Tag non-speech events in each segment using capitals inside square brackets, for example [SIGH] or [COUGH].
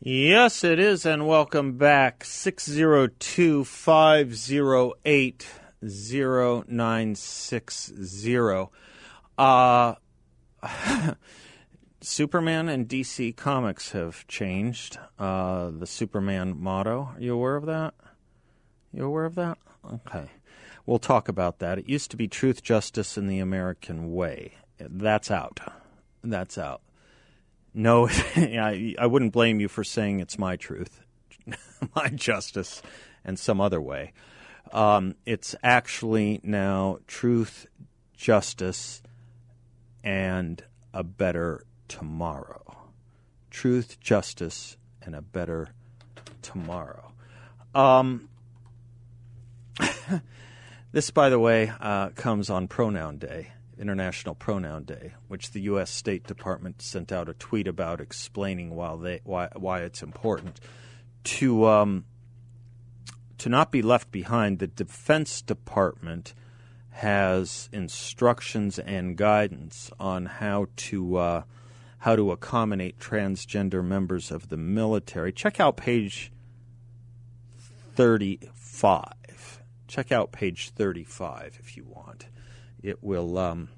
Yes, it is, and welcome back. 602 508 0960. Uh, [LAUGHS] Superman and DC Comics have changed uh, the Superman motto. Are you aware of that? You aware of that? Okay. We'll talk about that. It used to be truth, justice, and the American way. That's out. That's out. No, [LAUGHS] I, I wouldn't blame you for saying it's my truth, [LAUGHS] my justice, and some other way. Um, it's actually now truth, justice, and a better tomorrow. Truth, justice, and a better tomorrow. Um, [LAUGHS] this, by the way, uh, comes on Pronoun Day, International Pronoun Day, which the U.S. State Department sent out a tweet about explaining why, they, why, why it's important to um, to not be left behind. The Defense Department has instructions and guidance on how to uh, how to accommodate transgender members of the military. Check out page thirty-five. Check out page thirty-five if you want. It will um,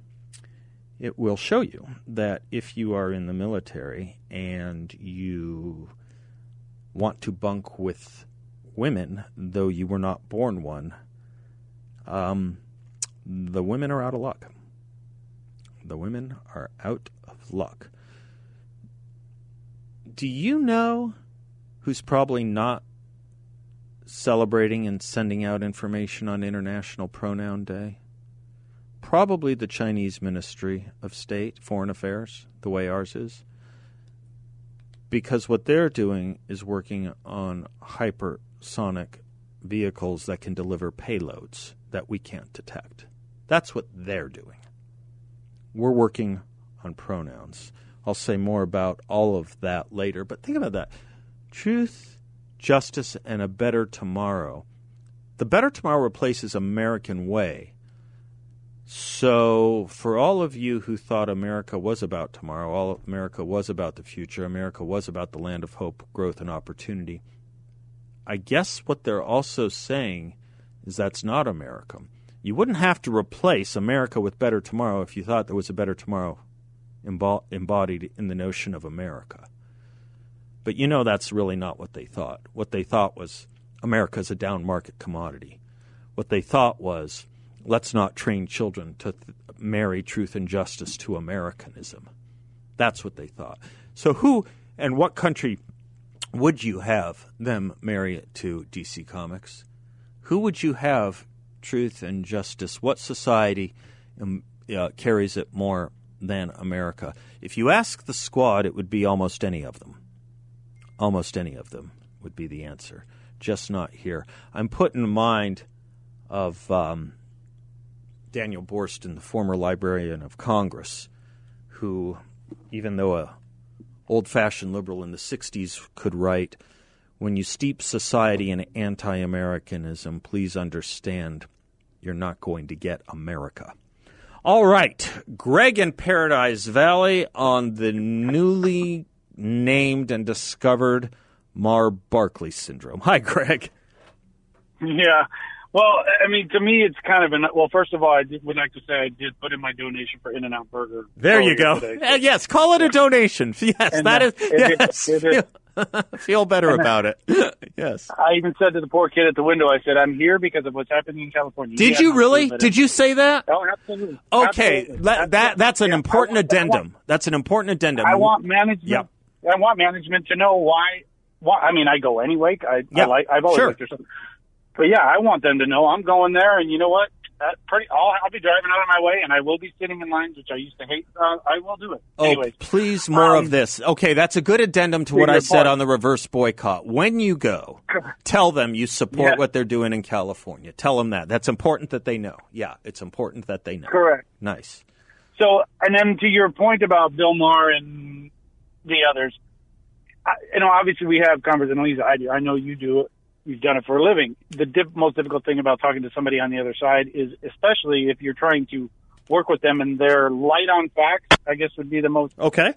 it will show you that if you are in the military and you want to bunk with women, though you were not born one, um, the women are out of luck. The women are out of luck. Do you know who's probably not celebrating and sending out information on International Pronoun Day? Probably the Chinese Ministry of State, Foreign Affairs, the way ours is. Because what they're doing is working on hypersonic vehicles that can deliver payloads that we can't detect. That's what they're doing. We're working on pronouns. I'll say more about all of that later, but think about that. Truth, justice, and a better tomorrow. The better tomorrow replaces American way. So, for all of you who thought America was about tomorrow, all of America was about the future, America was about the land of hope, growth, and opportunity, I guess what they're also saying is that's not America. You wouldn't have to replace America with better tomorrow if you thought there was a better tomorrow embodied in the notion of America. But you know that's really not what they thought. What they thought was America's a down market commodity. What they thought was let's not train children to th- marry truth and justice to Americanism. That's what they thought. So, who and what country would you have them marry it to DC Comics? Who would you have truth and justice? What society um, uh, carries it more than America? If you ask the squad, it would be almost any of them. Almost any of them would be the answer. Just not here. I'm put in mind of um, Daniel Boorstin, the former Librarian of Congress, who, even though a old-fashioned liberal in the '60s could write, "When you steep society in anti-Americanism, please understand, you're not going to get America." All right, Greg in Paradise Valley on the newly named and discovered Maher Barkley syndrome. Hi, Greg. Yeah. Well, I mean, to me, it's kind of an. Well, first of all, I did, would like to say I did put in my donation for In and Out Burger. There you go. Today, so. yes, call it a donation. [LAUGHS] Yes, and, that uh, is. yes, it, it, [LAUGHS] feel, better about it. [LAUGHS] yes. I even said to the poor kid at the window, I said, "I'm here because of what's happening in California." Did yeah, you really? Did you say that? Oh, absolutely. Okay, absolutely. that, that that's an Yeah, important want- addendum. want- that's an important addendum. I want management. Yep. I want management to know why. Why? I mean, I go anyway. I, Yeah, I like. I've always sure. liked their stuff. But yeah, I want them to know I'm going there, and you know what? that pretty. I'll, I'll be driving out of my way, and I will be sitting in lines, which I used to hate. Uh, I will do it. Oh, Anyways, please, more um, of this. Okay, that's a good addendum to what I said on the reverse boycott. When you go, [LAUGHS] tell them you support Yeah. what they're doing in California. Tell them that. That's important that they know. Yeah, it's important that they know. correct. Nice. So, and then to your point about Bill Maher and the others, I, you know, obviously we have conversations. I do. I know you do it. You've done it for a living. The dip, most difficult thing about talking to somebody on the other side is, especially if you're trying to work with them and they're light on facts. I guess would be the most Okay.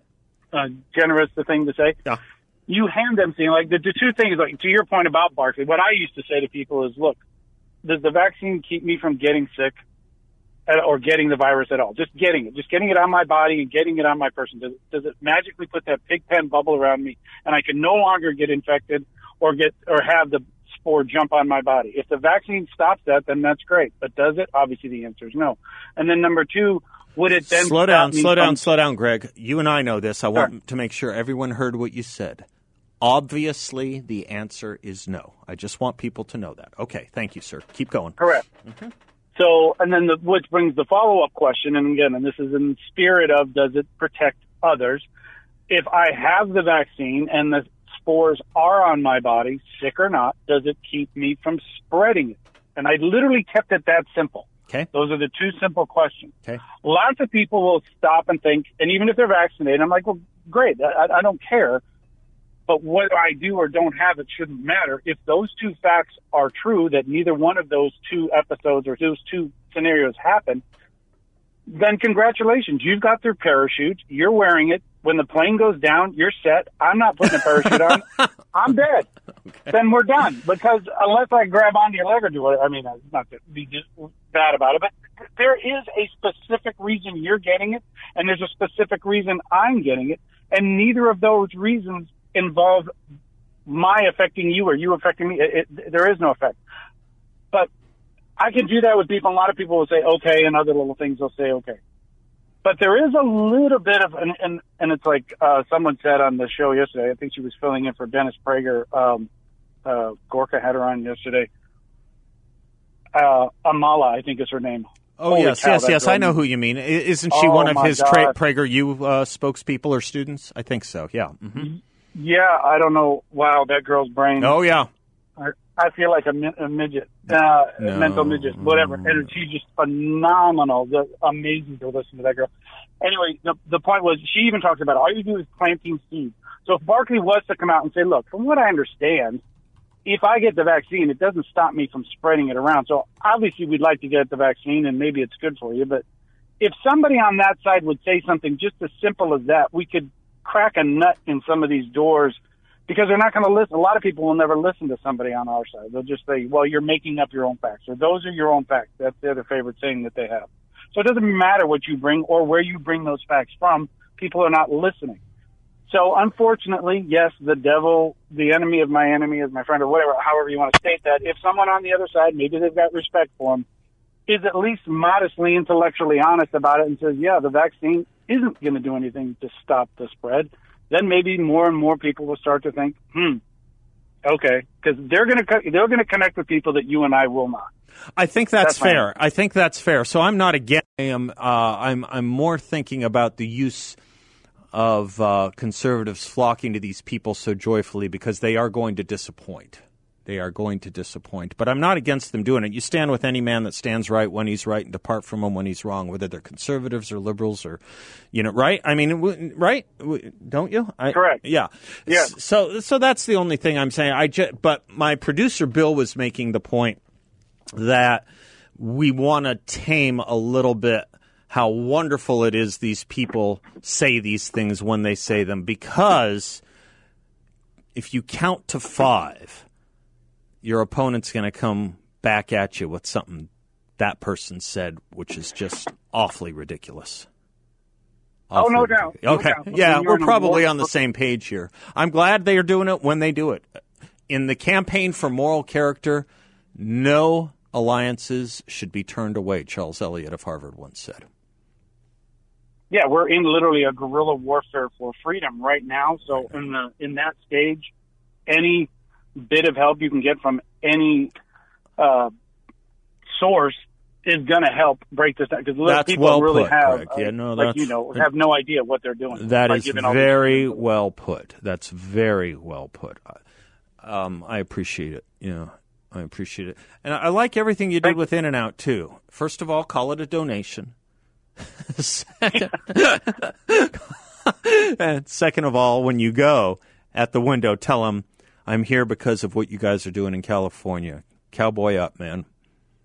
uh, generous the thing to say. Yeah. You hand them something like the, the two things. Like to your point about Barkley, what I used to say to people is, look, does the vaccine keep me from getting sick at, or getting the virus at all? Just getting it, just getting it on my body and getting it on my person. Does, does it magically put that pig pen bubble around me and I can no longer get infected or get or have the spore jump on my body? If the vaccine stops that, then that's great. But does it? Obviously, the answer is no. And then number two, would it then slow down, slow down, from- slow down, Greg. You and I know this. I want to make sure everyone heard what you said. Obviously, the answer is no. I just want people to know that. Okay, thank you, sir. Keep going. Correct. Mm-hmm. So, and then the, which brings the follow up question, and again, and this is in the spirit of does it protect others? If I have the vaccine and the spores are on my body, sick or not, does it keep me from spreading it? And I literally kept it that simple. Okay. Those are the two simple questions. Okay. Lots of people will stop and think, and even if they're vaccinated, I'm like, well, great, I, I don't care. But what I do or don't have, it shouldn't matter. If those two facts are true, that neither one of those two episodes or those two scenarios happen, then congratulations. You've got their parachute. You're wearing it. When the plane goes down, you're set. I'm not putting a parachute on. [LAUGHS] I'm dead. Then we're done. Because unless I grab onto your leg or do it, I mean, not to be just bad about it, but there is a specific reason you're getting it, and there's a specific reason I'm getting it, and neither of those reasons involve my affecting you or you affecting me. It, it, there is no effect. But I can do that with people. A lot of people will say okay, and other little things they'll say okay. But there is a little bit of, and and, and it's like uh, someone said on the show yesterday. I think she was filling in for Dennis Prager. Um, uh, Gorka had her on yesterday. Uh, Amala, I think is her name. Oh Holy yes, cow, yes, yes. I know who you mean. Isn't she Oh, one of his Tra- God. PragerU uh, spokespeople or students? I think so. Yeah. hmm Yeah, I don't know. Wow, that girl's brain. Oh yeah. I, feel like a, a midget, uh, No. mental midget, whatever. And she's just phenomenal. The, amazing to listen to that girl. Anyway, the, the point was, she even talks about it. all you do is planting seeds. So if Barkley was to come out and say, look, from what I understand, if I get the vaccine, it doesn't stop me from spreading it around. So obviously we'd like to get the vaccine and maybe it's good for you. But if somebody on that side would say something just as simple as that, we could crack a nut in some of these doors because they're not going to listen. A lot of people will never listen to somebody on our side. They'll just say, well, you're making up your own facts or those are your own facts. That's their favorite saying that they have. So it doesn't matter what you bring or where you bring those facts from. People are not listening. So unfortunately, yes, the devil, the enemy of my enemy is my friend or whatever, however you want to state that. If someone on the other side, maybe they've got respect for him, is at least modestly intellectually honest about it and says, yeah, the vaccine isn't going to do anything to stop the spread, then maybe more and more people will start to think, hmm, okay, because they're going to they're going to connect with people that you and I will not. I think that's, That's fair. I think that's fair. So I'm not against. I am. Uh, I'm. I'm more thinking about the use of uh, conservatives flocking to these people so joyfully because they are going to disappoint. They are going to disappoint. But I'm not against them doing it. You stand with any man that stands right when he's right and depart from him when he's wrong, whether they're conservatives or liberals or, you know, right? I mean, right? Don't you? I, Correct. Yeah. Yeah. So, so that's the only thing I'm saying. I just, but my producer Bill was making the point that we want to tame a little bit how wonderful it is these people say these things when they say them because if you count to five, your opponent's going to come back at you with something that person said, which is just awfully ridiculous. Oh, no Awfully doubt. No Okay. doubt. Yeah, we're probably on the same page here. I'm glad they are doing it when they do it. In the campaign for moral character, no alliances should be turned away, Charles Eliot of Harvard once said. yeah, we're in literally a guerrilla warfare for freedom right now. So in the in that stage, any bit of help you can get from any uh, source is going to help break this down because people well really put, have, uh, Yeah, no, like you know, have no idea what they're doing. That is giving all these- very well put. That's very well put. Um, I appreciate it. You know, I appreciate it, and I like everything you did with In and Out too. First of all, call it a donation. [LAUGHS] second, [LAUGHS] and second of all, when you go at the window, tell them I'm here because of what you guys are doing in California. Cowboy up, man.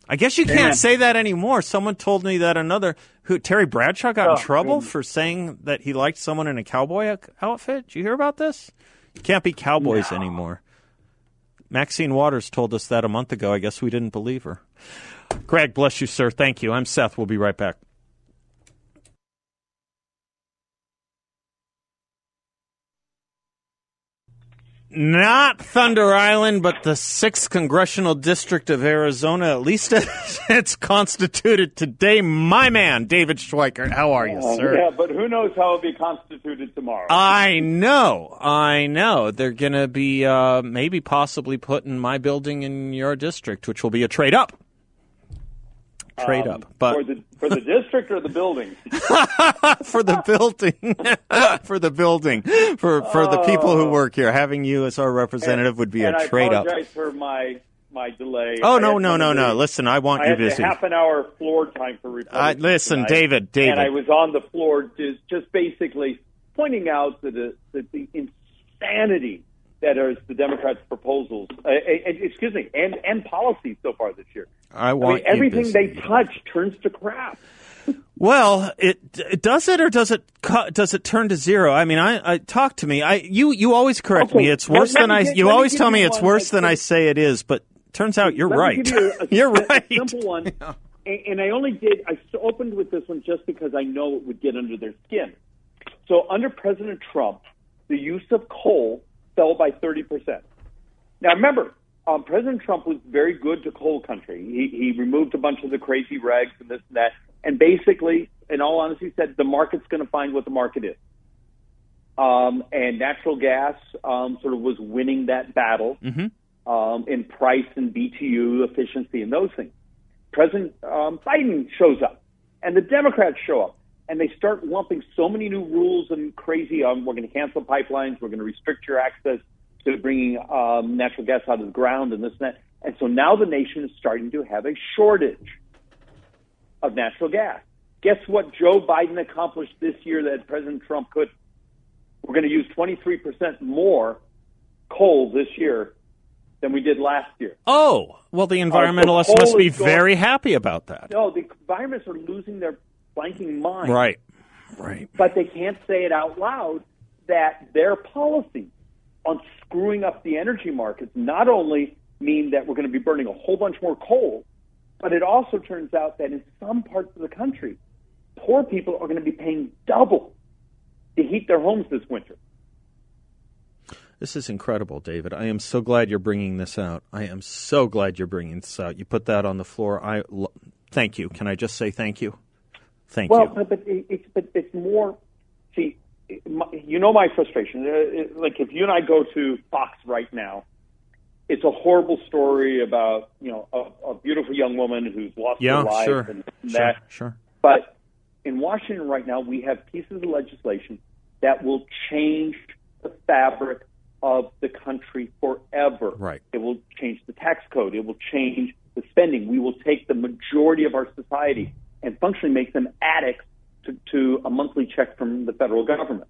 I guess you can't Amen. say that anymore. Someone told me that another who Terry Bradshaw got in Oh, trouble goodness. for saying that he liked someone in a cowboy outfit. Did you hear about this? You can't be cowboys anymore. Maxine Waters told us that a month ago. I guess we didn't believe her. Greg, bless you, sir. Thank you. I'm Seth. We'll be right back. Not Thunder Island, but the 6th Congressional District of Arizona, at least as [LAUGHS] it's constituted today. My man, David Schweikert. How are you, sir? Yeah, but who knows how it'll be constituted tomorrow? I know, I know. They're going to be uh, maybe possibly putting my building in your district, which will be a trade up. Trade Um, up, but for the for the district or the building? [LAUGHS] for the building, [LAUGHS] for the building, for for the people who work here, having you as our representative would be and a trade up. apologize for my my delay. Oh no no no no! Listen, I want I you busy. half an hour floor time for Uh, listen, tonight, David, David. and I was on the floor just just basically pointing out that the, that the insanity that is the Democrats' proposals, uh, uh, excuse me, and and policies so far this year. I I want mean, everything they touch turns to crap. [LAUGHS] Well, it, it does it or does it does it turn to zero? I mean, I, I talk to me. I you you always correct Okay, me. It's worse than I. you always tell me it's worse than I say it is, but turns out you're right. you a, [LAUGHS] you're a right. simple one, [LAUGHS] and, and I only did. I opened with this one just because I know it would get under their skin. So under President Trump, the use of coal fell by thirty percent. Now remember, um, President Trump was very good to coal country. He, he removed a bunch of the crazy regs and this and that, and basically, in all honesty, said the market's going to find what the market is. Um, and natural gas um, sort of was winning that battle um, in price and BTU efficiency and those things. President um, Biden shows up, and the Democrats show up, and they start lumping so many new rules and crazy. Um, we're going to cancel pipelines. We're going to restrict your access to bringing um, natural gas out of the ground and this and that. And so now the nation is starting to have a shortage of natural gas. Guess what Joe Biden accomplished this year that President Trump could? We're going to use 23% more coal this year than we did last year. Oh, well, the environmentalists coal must be very happy about that. No, the environments are losing their blanking mind. Right. Right. But they can't say it out loud that their policy on screwing up the energy markets not only mean that we're going to be burning a whole bunch more coal, but it also turns out that in some parts of the country, poor people are going to be paying double to heat their homes this winter. This is incredible, David. I am so glad you're bringing this out. I am so glad you're bringing this out. You put that on the floor. I thank you. Can I just say thank you? Thank Well, you. but, but it- it's but it's more. See, you know my frustration. Uh, Like if you and I go to Fox right now, it's a horrible story about you know a, a beautiful young woman who's lost yeah, her life sure. and Sure. that. Sure. But in Washington right now, we have pieces of legislation that will change the fabric of the country forever. Right. It will change the tax code. It will change the spending. We will take the majority of our society and functionally make them addicts to, to a monthly check from the federal government.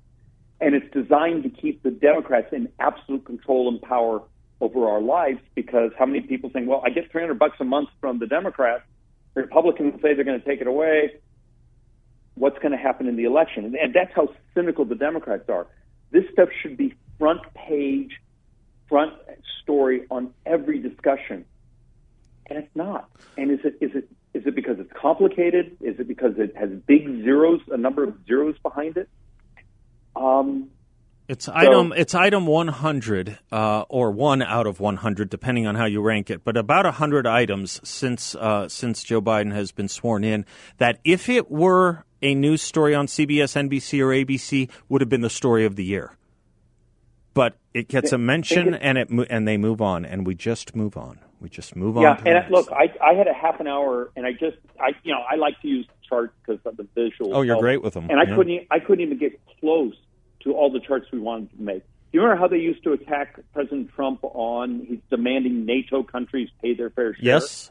And it's designed to keep the Democrats in absolute control and power over our lives because how many people saying, well, I get 300 bucks a month from the Democrats. The Republicans say they're going to take it away. What's going to happen in the election? And that's how cynical the Democrats are. This stuff should be front page, front story on every discussion, and it's not. And is it is it is it because it's complicated? Is it because it has big zeros, a number of zeros behind it? Um, It's item it's item 100 uh, or one out of 100 depending on how you rank it, but about 100 items since uh, since Joe Biden has been sworn in that if it were a news story on CBS, NBC or ABC would have been the story of the year. But it gets a mention it- and it and they move on and we just move on. We just move on. Yeah, to the and look, I I had a half an hour, and I just I you know I like to use charts because of the visual. Oh, you're help. great with them. And I Yeah. couldn't I couldn't even get close to all the charts we wanted to make. Do you remember how they used to attack President Trump on he's demanding NATO countries pay their fair share? Yes.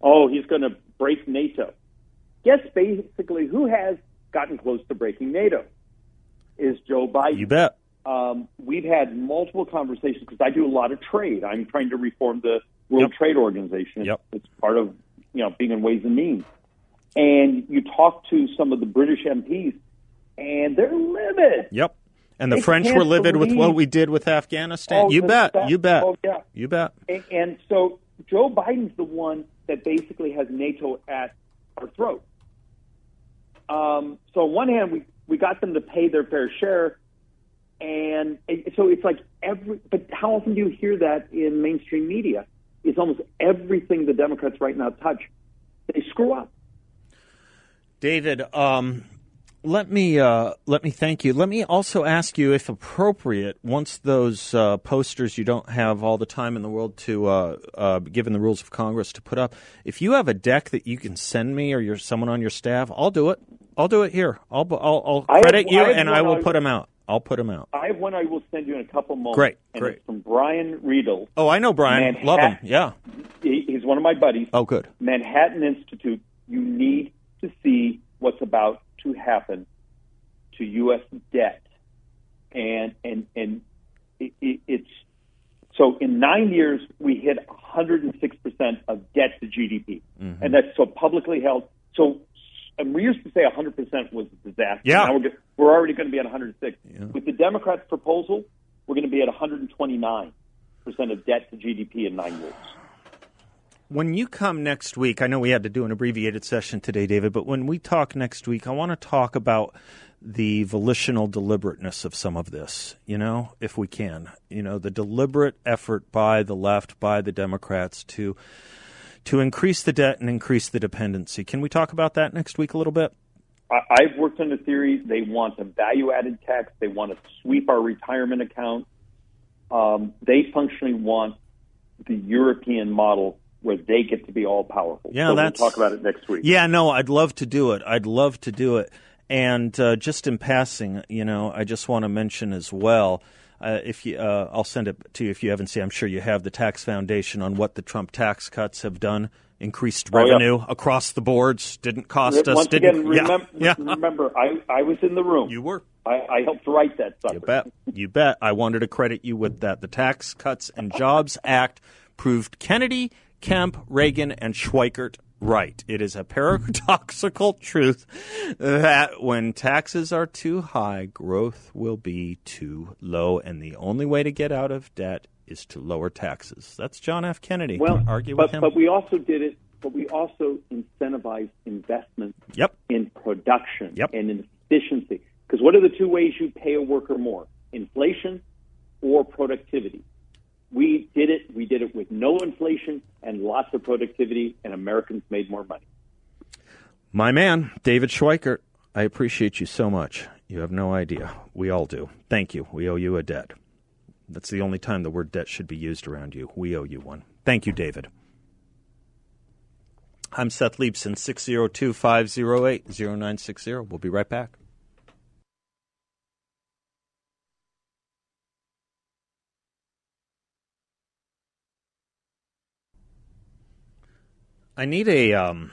Oh, he's going to break NATO. Guess basically who has gotten close to breaking NATO is Joe Biden. You bet. Um, we've had multiple conversations because I do a lot of trade. I'm trying to reform the World Yep. Trade Organization. Yep. It's part of you know being in Ways and Means. And you talk to some of the British MPs, and they're livid. Yep. And the They French were livid with what we did with Afghanistan. Oh, you bet. you bet. oh, yeah. You bet. And, and so Joe Biden's the one that basically has NATO at our throat. Um, so on one hand, we we got them to pay their fair share, and it, so it's like every. But how often do you hear that in mainstream media? It's almost everything the Democrats right now touch, they screw up. David, um, let me uh, let me thank you. Let me also ask you, if appropriate, once those uh, posters you don't have all the time in the world to, uh, uh, given the rules of Congress, to put up. If you have a deck that you can send me or you're someone on your staff, I'll do it. I'll do it here. I'll I'll, I'll I have- credit you I and I will put them out. I'll put them out. I have one I will send you in a couple moments. Great, and great. It's from Brian Riedl. Oh, I know Brian. Love him. Yeah. He, he's one of my buddies. Oh, good. Manhattan Institute, you need to see what's about to happen to U.S. debt, and and and it, it, it's so in nine years we hit 106 percent of debt to GDP, Mm-hmm. and that's so publicly held. So and we used to say 100 percent was a disaster. Yeah. now we're, we're already going to be at 106. Yeah. With the Democrats' proposal, we're going to be at 129 percent of debt to GDP in nine years. When you come next week, I know we had to do an abbreviated session today, David, but when we talk next week, I want to talk about the volitional deliberateness of some of this, you know, if we can. You know, the deliberate effort by the left, by the Democrats to to increase the debt and increase the dependency. Can we talk about that next week a little bit? I- I've worked on the theory. They want a value added tax. They want to sweep our retirement account. Um, they functionally want the European model where they get to be all powerful. Yeah, so that's- we'll talk about it next week. Yeah, no, I'd love to do it. I'd love to do it. And uh, just in passing, you know, I just want to mention as well. Uh, if you, uh, I'll send it to you if you haven't seen. I'm sure you have the Tax Foundation on what the Trump tax cuts have done. Increased Oh, yeah. revenue across the boards. Didn't cost us. Once didn't. again, yeah, remember, [LAUGHS] yeah. remember I, I was in the room. You were. I, I helped write that sucker. You bet. You bet. I wanted to credit you with that. The Tax Cuts and Jobs Act proved Kennedy, Kemp, Reagan, and Schweikert right. It is a paradoxical [LAUGHS] truth that when taxes are too high, growth will be too low, and the only way to get out of debt is to lower taxes. That's John F. Kennedy. Well, argue but, with him. but we also did it. But we also incentivized investment yep. in production Yep. and in efficiency. Because what are the two ways you pay a worker more? Inflation or productivity. We did it. We did it with no inflation and lots of productivity, and Americans made more money. My man, David Schweikert, I appreciate you so much. You have no idea. We all do. Thank you. We owe you a debt. That's the only time the word debt should be used around you. We owe you one. Thank you, David. I'm Seth Leibsohn, 602 508 0960. We'll be right back. I need a um,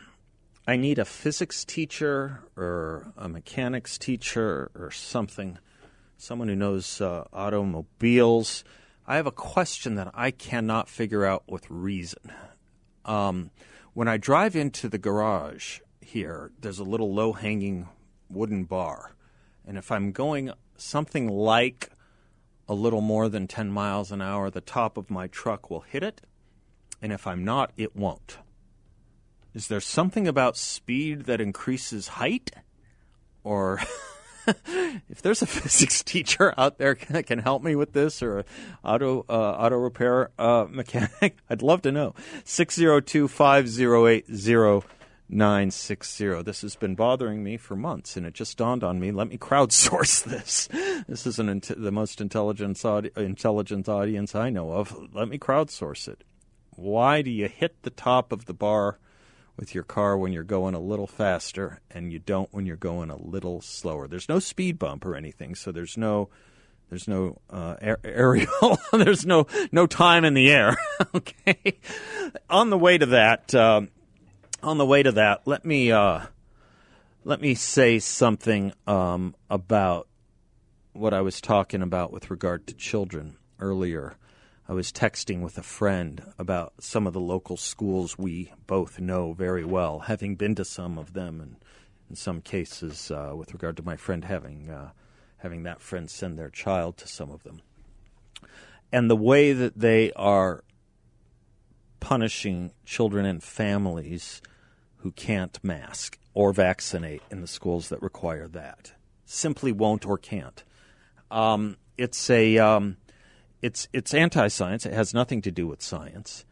I need a physics teacher or a mechanics teacher or something, someone who knows uh, automobiles. I have a question that I cannot figure out with reason. Um, when I drive into the garage here, there's a little low hanging wooden bar. And if I'm going something like a little more than 10 miles an hour, the top of my truck will hit it. And if I'm not, it won't. Is there something about speed that increases height? Or [LAUGHS] if there's a [LAUGHS] physics teacher out there [LAUGHS] that can help me with this or auto uh, auto repair uh, mechanic, [LAUGHS] I'd love to know. 602 508 0960. This has been bothering me for months, and it just dawned on me let me crowdsource this. This is an the most intelligent, intelligent audience I know of. Let me crowdsource it. Why do you hit the top of the bar with your car when you're going a little faster and you don't when you're going a little slower? There's no speed bump or anything, so there's no there's no uh, [LAUGHS] aerial. there's no no time in the air. [LAUGHS] okay. On the way to that, uh, on the way to that, let me uh, let me say something um, about what I was talking about with regard to children earlier. I was texting with a friend about some of the local schools we both know very well, having been to some of them, and in some cases, uh, with regard to my friend having uh, having that friend send their child to some of them, and the way that they are punishing children and families who can't mask or vaccinate in the schools that require that, simply won't or can't. Um, it's a um, it's it's anti-science. It has nothing to do with science.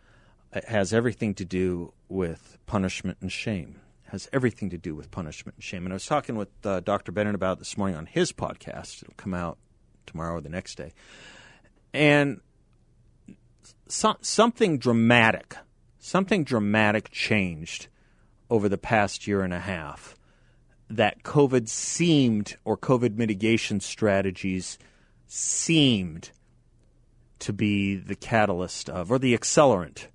It has everything to do with punishment and shame. It has everything to do with punishment and shame. And I was talking with uh, Dr. Bennett about this morning on his podcast. It'll come out tomorrow or the next day. And so, something dramatic, something dramatic changed over the past year and a half that COVID seemed, or COVID mitigation strategies seemed to be the catalyst of, or the accelerant,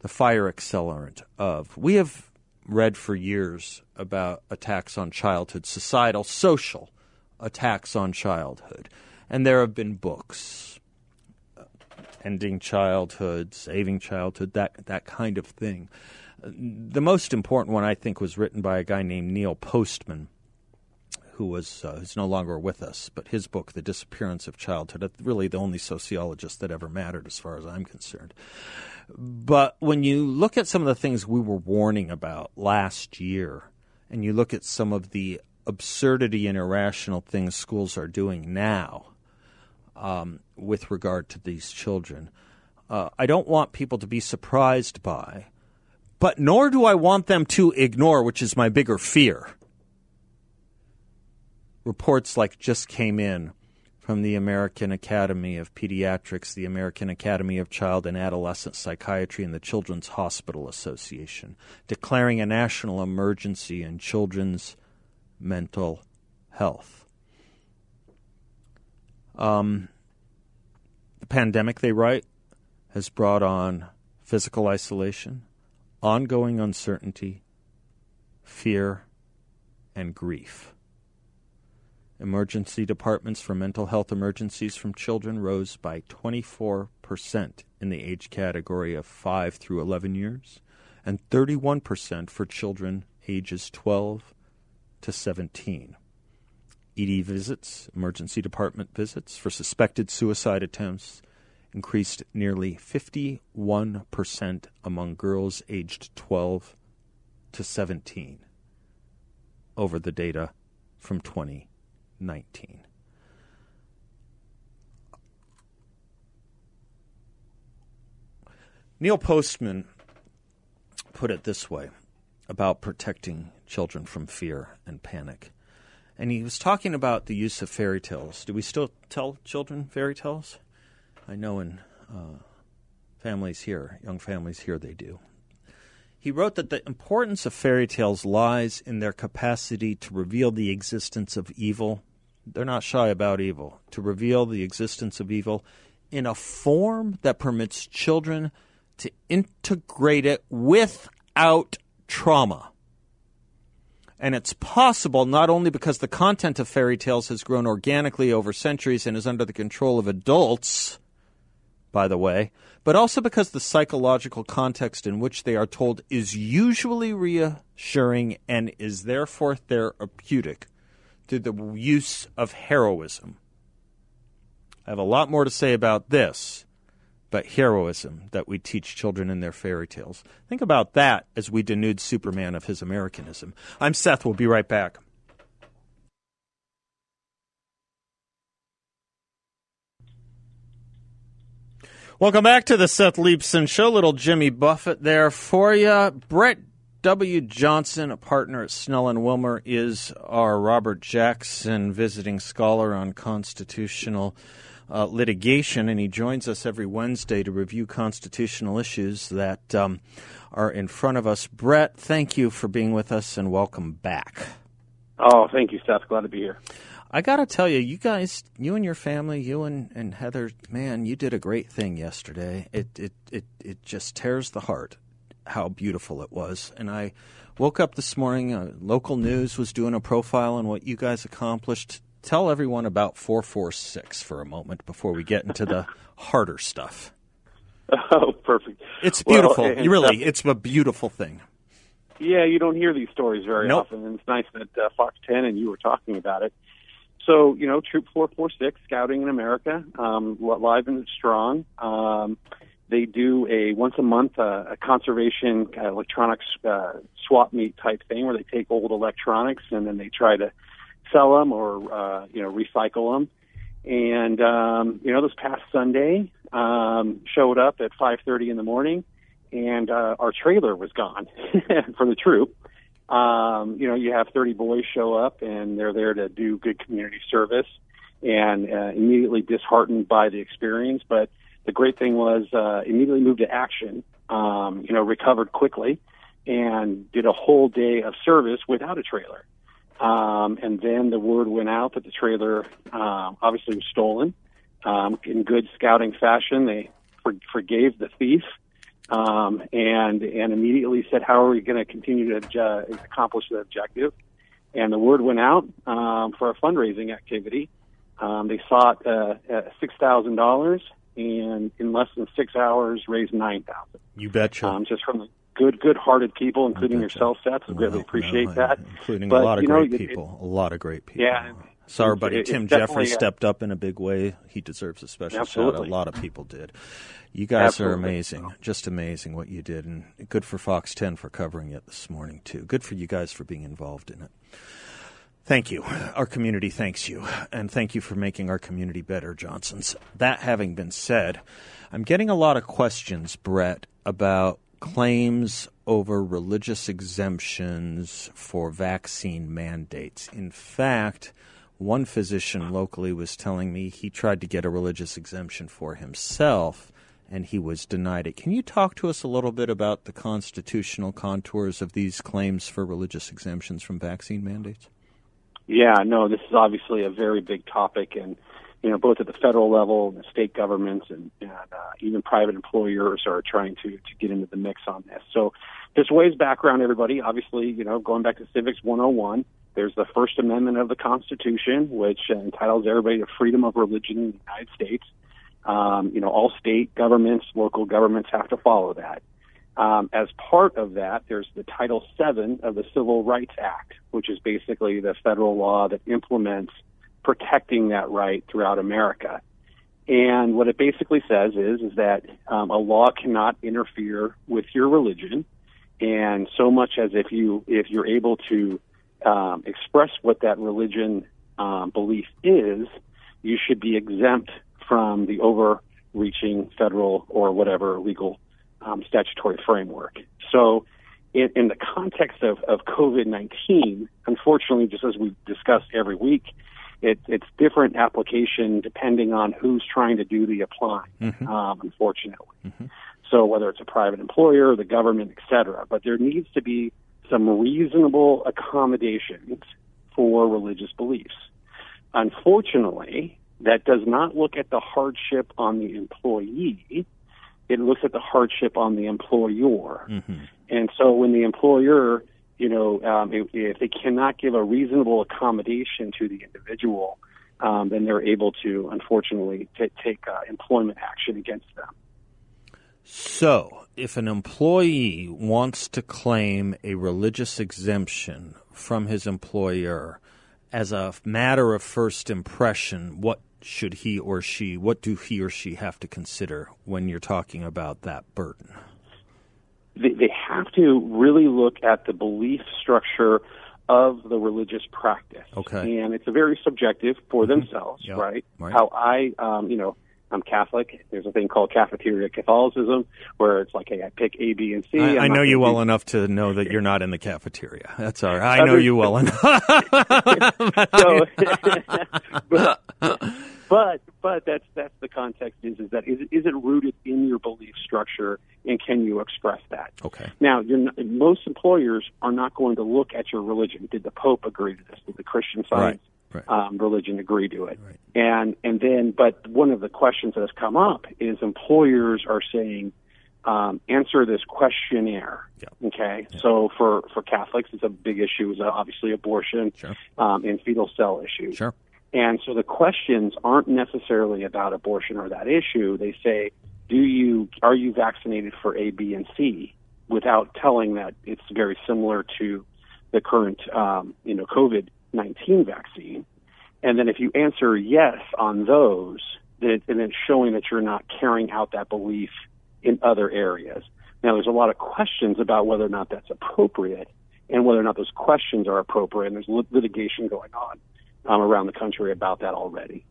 the fire accelerant of. We have read for years about attacks on childhood, societal, social attacks on childhood. And there have been books, uh, ending childhood, saving childhood, that, that kind of thing. The most important one, I think, was written by a guy named Neil Postman, who was uh, who's no longer with us. But his book, The Disappearance of Childhood, really the only sociologist that ever mattered, as far as I'm concerned. But when you look at some of the things we were warning about last year, and you look at some of the absurdity and irrational things schools are doing now um, with regard to these children, uh, I don't want people to be surprised by but nor do I want them to ignore, which is my bigger fear. Reports like just came in from the American Academy of Pediatrics, the American Academy of Child and Adolescent Psychiatry, and the Children's Hospital Association, declaring a national emergency in children's mental health. Um, the pandemic, they write, has brought on physical isolation, ongoing uncertainty, fear, and grief. Emergency departments for mental health emergencies from children rose by 24% in the age category of 5 through 11 years and 31% for children ages 12 to 17. ED visits, emergency department visits for suspected suicide attempts increased nearly 51% among girls aged 12 to 17 over the data from 2019. Neil Postman put it this way about protecting children from fear and panic. And he was talking about the use of fairy tales. Do we still tell children fairy tales? I know in uh, families here, young families here, they do. He wrote that the importance of fairy tales lies in their capacity to reveal the existence of evil. They're not shy about evil, to reveal the existence of evil in a form that permits children to integrate it without trauma. And it's possible not only because the content of fairy tales has grown organically over centuries and is under the control of adults, by the way, but also because the psychological context in which they are told is usually reassuring and is therefore therapeutic through the use of heroism. I have a lot more to say about this, but heroism that we teach children in their fairy tales. Think about that as we denude Superman of his Americanism. I'm Seth. We'll be right back. Welcome back to the Seth Leibsohn Show. Little Jimmy Buffett there for you. Brett W. Johnson, a partner at Snell and Wilmer, is our Robert Jackson visiting scholar on constitutional uh, litigation, and he joins us every Wednesday to review constitutional issues that um, are in front of us. Brett, thank you for being with us and welcome back. Oh, thank you, Seth. Glad to be here. I got to tell you, you guys, you and your family, you and, and Heather, man, you did a great thing yesterday. It, it, it, it just tears the heart how beautiful it was. And I woke up this morning, uh, local news was doing a profile on what you guys accomplished. Tell everyone about 446 for a moment before we get into the [LAUGHS] harder stuff. Oh, perfect. It's beautiful. Well, really, it's a beautiful thing. Yeah, you don't hear these stories very nope. often, and it's nice that uh, Fox 10 and you were talking about it. So, you know, Troop 446, Scouting in America, um, live and strong. Um, they do a once a month uh, a conservation uh, electronics uh, swap meet type thing where they take old electronics and then they try to sell them or uh, you know recycle them. And um, you know, this past Sunday, um, showed up at 5:30 in the morning, and uh, our trailer was gone [LAUGHS] for the troop. Um, you know, you have 30 boys show up, and they're there to do good community service, and uh, immediately disheartened by the experience, but the great thing was uh, immediately moved to action. Um, you know, recovered quickly and did a whole day of service without a trailer. Um, and then the word went out that the trailer uh, obviously was stolen. Um, in good scouting fashion, they for, forgave the thief um, and and immediately said, "How are we going to continue to uh, accomplish the objective?" And the word went out um, for a fundraising activity. Um, they sought uh, six thousand dollars and in less than six hours raised nine thousand. You betcha. Um, just from good, good-hearted people, including yourself, Seth. I really appreciate no, that. Including but, a lot of great it, people. It, a lot of great people. Yeah. So our buddy it, Tim Jeffrey stepped up in a big way. He deserves a special Absolutely. shout out. A lot of people did. You guys Absolutely. are amazing. Just amazing what you did. And good for Fox 10 for covering it this morning, too. Good for you guys for being involved in it. Thank you. Our community thanks you. And thank you for making our community better, Johnsons. That having been said, I'm getting a lot of questions, Brett, about claims over religious exemptions for vaccine mandates. In fact, one physician locally was telling me he tried to get a religious exemption for himself and he was denied it. Can you talk to us a little bit about the constitutional contours of these claims for religious exemptions from vaccine mandates? Yeah, no, this is obviously a very big topic, and you know, both at the federal level, and the state governments, and, and uh, even private employers are trying to to get into the mix on this. So, just ways background, everybody. Obviously, you know, going back to Civics 101, there's the First Amendment of the Constitution, which entitles everybody to freedom of religion in the United States. Um, you know, all state governments, local governments have to follow that. Um, as part of that, there's the Title VII of the Civil Rights Act, which is basically the federal law that implements protecting that right throughout America. And what it basically says is is that um, a law cannot interfere with your religion, and so much as if you if you're able to um, express what that religion um, belief is, you should be exempt from the overreaching federal or whatever legal um, statutory framework. So, in, in the context of, of COVID 19, unfortunately, just as we discuss every week, it, it's different application depending on who's trying to do the applying, Mhm. um, unfortunately. Mhm. So, whether it's a private employer, the government, et cetera, but there needs to be some reasonable accommodations for religious beliefs. Unfortunately, that does not look at the hardship on the employee. It looks at the hardship on the employer. Mm-hmm. And so when the employer, you know, um, if, if they cannot give a reasonable accommodation to the individual, um, then they're able to, unfortunately, t- take uh, employment action against them. So, if an employee wants to claim a religious exemption from his employer as a matter of first impression, what should he or she, what do he or she have to consider when you're talking about that burden? They, they have to really look at the belief structure of the religious practice. Okay. And it's a very subjective for themselves, Yeah, right? right. How I, um, you know, I'm Catholic. There's a thing called cafeteria Catholicism, where it's like, hey, I pick A, B, and C. I, I know you well enough to know that you're not in the cafeteria. That's all right. I know you well enough. [LAUGHS] [LAUGHS] so, [LAUGHS] but, but but that's that's the context is is that is is it rooted in your belief structure and can you express that? Okay. Now, you're not, most employers are not going to look at your religion. Did the Pope agree to this? Did the Christian Science right. Um, religion agree to it? Right. And and then, but one of the questions that has come up is employers are saying. Um, answer this questionnaire. Yeah. Okay, yeah. so for for Catholics, it's a big issue. Is obviously abortion sure. um, and fetal cell issues. Sure. And so the questions aren't necessarily about abortion or that issue. They say, do you are you vaccinated for A, B, and C? Without telling that it's very similar to the current, um, you know, COVID nineteen vaccine. And then if you answer yes on those, then and it's showing that you're not carrying out that belief in other areas. Now, there's a lot of questions about whether or not that's appropriate and whether or not those questions are appropriate. And there's lit- litigation going on um, around the country about that already.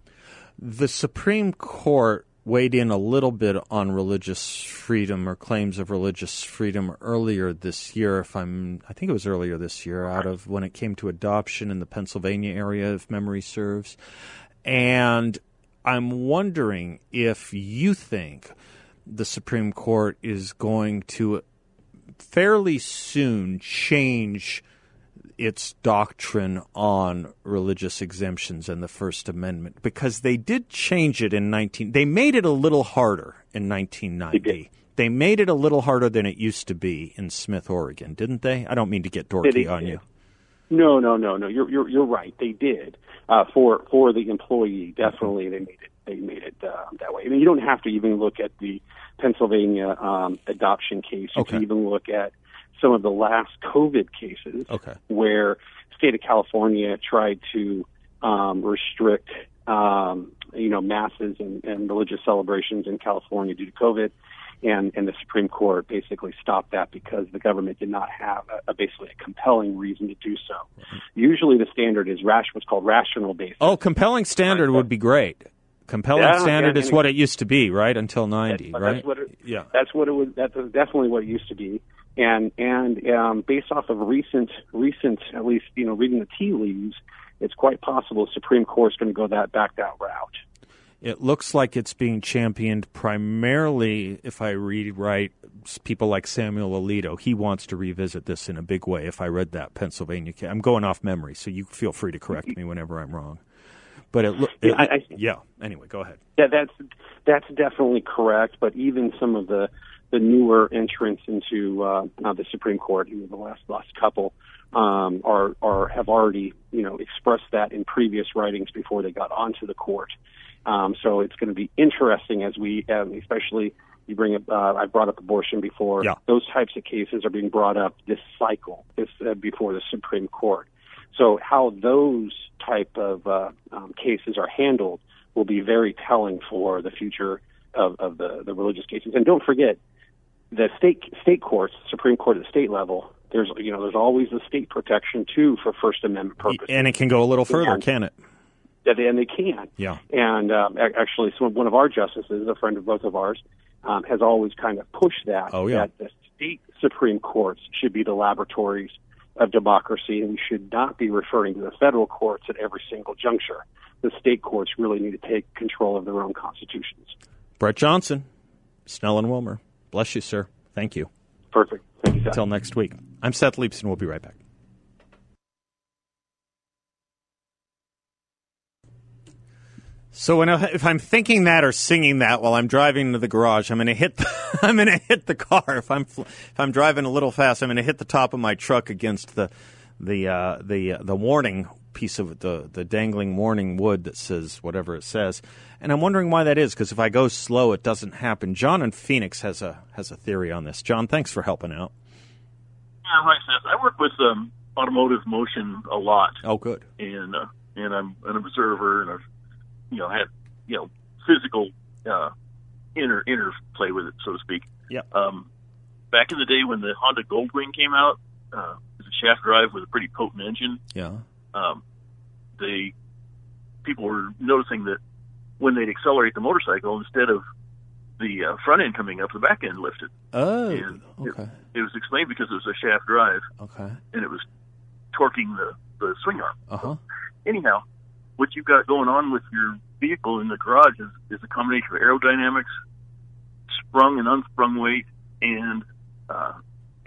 The Supreme Court weighed in a little bit on religious freedom or claims of religious freedom earlier this year. If I'm, I think it was earlier this year, out of when it came to adoption in the Pennsylvania area, if memory serves. And I'm wondering if you think the Supreme Court is going to fairly soon change its doctrine on religious exemptions and the First Amendment because they did change it in 19 they made it a little harder in 1990. They made it a little harder than it used to be in Smith, Oregon, didn't they? I don't mean to get dorky on you. No, no, no, no. You're you're you're right. They did uh, for for the employee. Definitely, they made it. They made it uh, that way. I mean, you don't have to even look at the Pennsylvania um, adoption case. You Okay. can even look at some of the last COVID cases Okay. where state of California tried to um, restrict, um, you know, masses and, and religious celebrations in California due to COVID, and and the Supreme Court basically stopped that because the government did not have a, a basically a compelling reason to do so. Usually, the standard is rash, what's called rational basis. Oh, compelling standard would be great. Compelling Yeah, standard yeah, is what it used to be, right? Until 90, That's- right? That's what it, yeah. that's what it was. That's definitely what it used to be. And and um, based off of recent recent, at least you know, reading the tea leaves, it's quite possible the Supreme Court's going to go that back that route. It looks like it's being championed primarily, if I read right, people like Samuel Alito. He wants to revisit this in a big way. If I read that Pennsylvania case, I'm going off memory, so you feel free to correct me whenever I'm wrong. But it, loo- Yeah, I- I- yeah. Anyway, go ahead. Yeah, that's that's definitely correct. But even some of the the newer entrants into uh, the Supreme Court, know, the last last couple, um, are are have already you know expressed that in previous writings before they got onto the court. Um, so it's going to be interesting as we, um, especially you bring up. Uh, I've brought up abortion before. Yeah. Those types of cases are being brought up this cycle, this uh, before the Supreme Court. So how those type of uh, um, cases are handled will be very telling for the future of, of the, the religious cases. And don't forget, the state state courts, Supreme Court at the state level, there's you know there's always the state protection too for First Amendment purposes. And it can go a little further, Yeah. can it? and they can. Yeah. And um, actually, some, one of our justices, a friend of both of ours, um, has always kind of pushed that. Oh, yeah. That the state supreme courts should be the laboratories of democracy, and we should not be referring to the federal courts at every single juncture. The state courts really need to take control of their own constitutions. Brett Johnson, Snell and Wilmer. Bless you, sir. Thank you. Perfect. Thank you, Seth. Until next week. I'm Seth Leibsohn. We'll be right back. So when I, if I'm thinking that or singing that while I'm driving to the garage, I'm going to hit. The, [LAUGHS] I'm going to hit the car. If I'm if I'm driving a little fast, I'm going to hit the top of my truck against the the uh, the uh, the warning piece of the the dangling warning wood that says whatever it says. And I'm wondering why that is because if I go slow, it doesn't happen. John in Phoenix has a has a theory on this. John, thanks for helping out. Yeah, hi Seth. I work with um, automotive motion a lot, Oh, good. and uh, and I'm an observer, and I've you know had you know physical uh, inter interplay with it, so to speak. Yeah. Um, back in the day when the Honda Goldwing came out, uh, it was a shaft drive with a pretty potent engine. Yeah. Um, they people were noticing that when they'd accelerate the motorcycle instead of the uh, front end coming up, the back end lifted. Oh, And okay, It, it was explained because it was a shaft drive okay, and it was torquing the, the swing arm. uh huh. Anyhow, what you've got going on with your vehicle in the garage is, is a combination of aerodynamics, sprung and unsprung weight, and uh,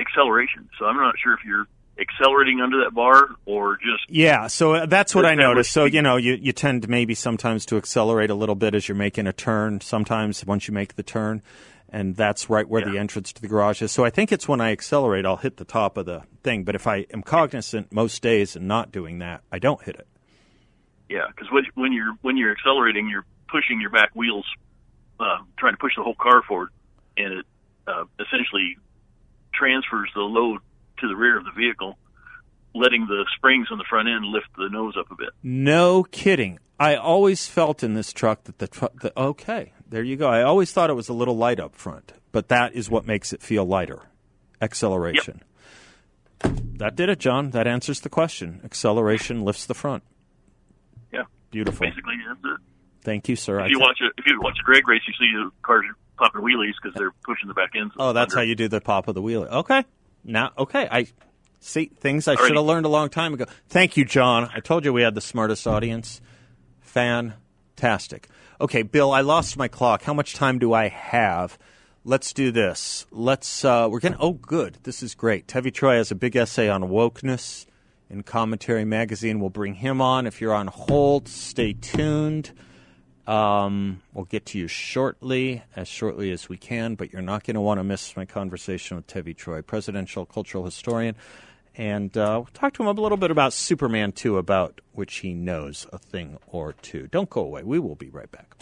acceleration. So I'm not sure if you're accelerating under that bar or just Yeah, so uh, that's what I noticed. So you know, you you tend maybe sometimes to accelerate a little bit as you're making a turn. Sometimes once you make the turn, and that's right where the entrance to the garage is. So I think it's when I accelerate, I'll hit the top of the thing. But if I am cognizant most days and not doing that, I don't hit it. Yeah, because when, when you're when you're accelerating, you're pushing your back wheels, uh, trying to push the whole car forward, and it uh, essentially transfers the load to the rear of the vehicle, letting the springs on the front end lift the nose up a bit. No kidding. I always felt in this truck that the truck. The, okay, there you go. I always thought it was a little light up front, but that is what makes it feel lighter. Acceleration. That did it, John. That answers the question. Acceleration lifts the front. Yeah, Beautiful. basically that's it. Thank you, sir. If you watch a if you watch a drag race, you see the cars popping wheelies because they're pushing the back ends. oh, that's how you do the pop of the wheel. Okay. Now, okay. I see things I should have learned a long time ago. Thank you, John. I told you we had the smartest audience. Fantastic. Okay, Bill, I lost my clock. How much time do I have? Let's do this. Let's. Uh, we're gonna. Oh, good. This is great. Tevi Troy has a big essay on wokeness in Commentary Magazine. We'll bring him on. If you're on hold, stay tuned. Um, we'll get to you shortly, as shortly as we can, but you're not going to want to miss my conversation with Tevi Troy, presidential cultural historian. And uh, we'll talk to him a little bit about Superman 2, about which he knows a thing or two. Don't go away. We will be right back.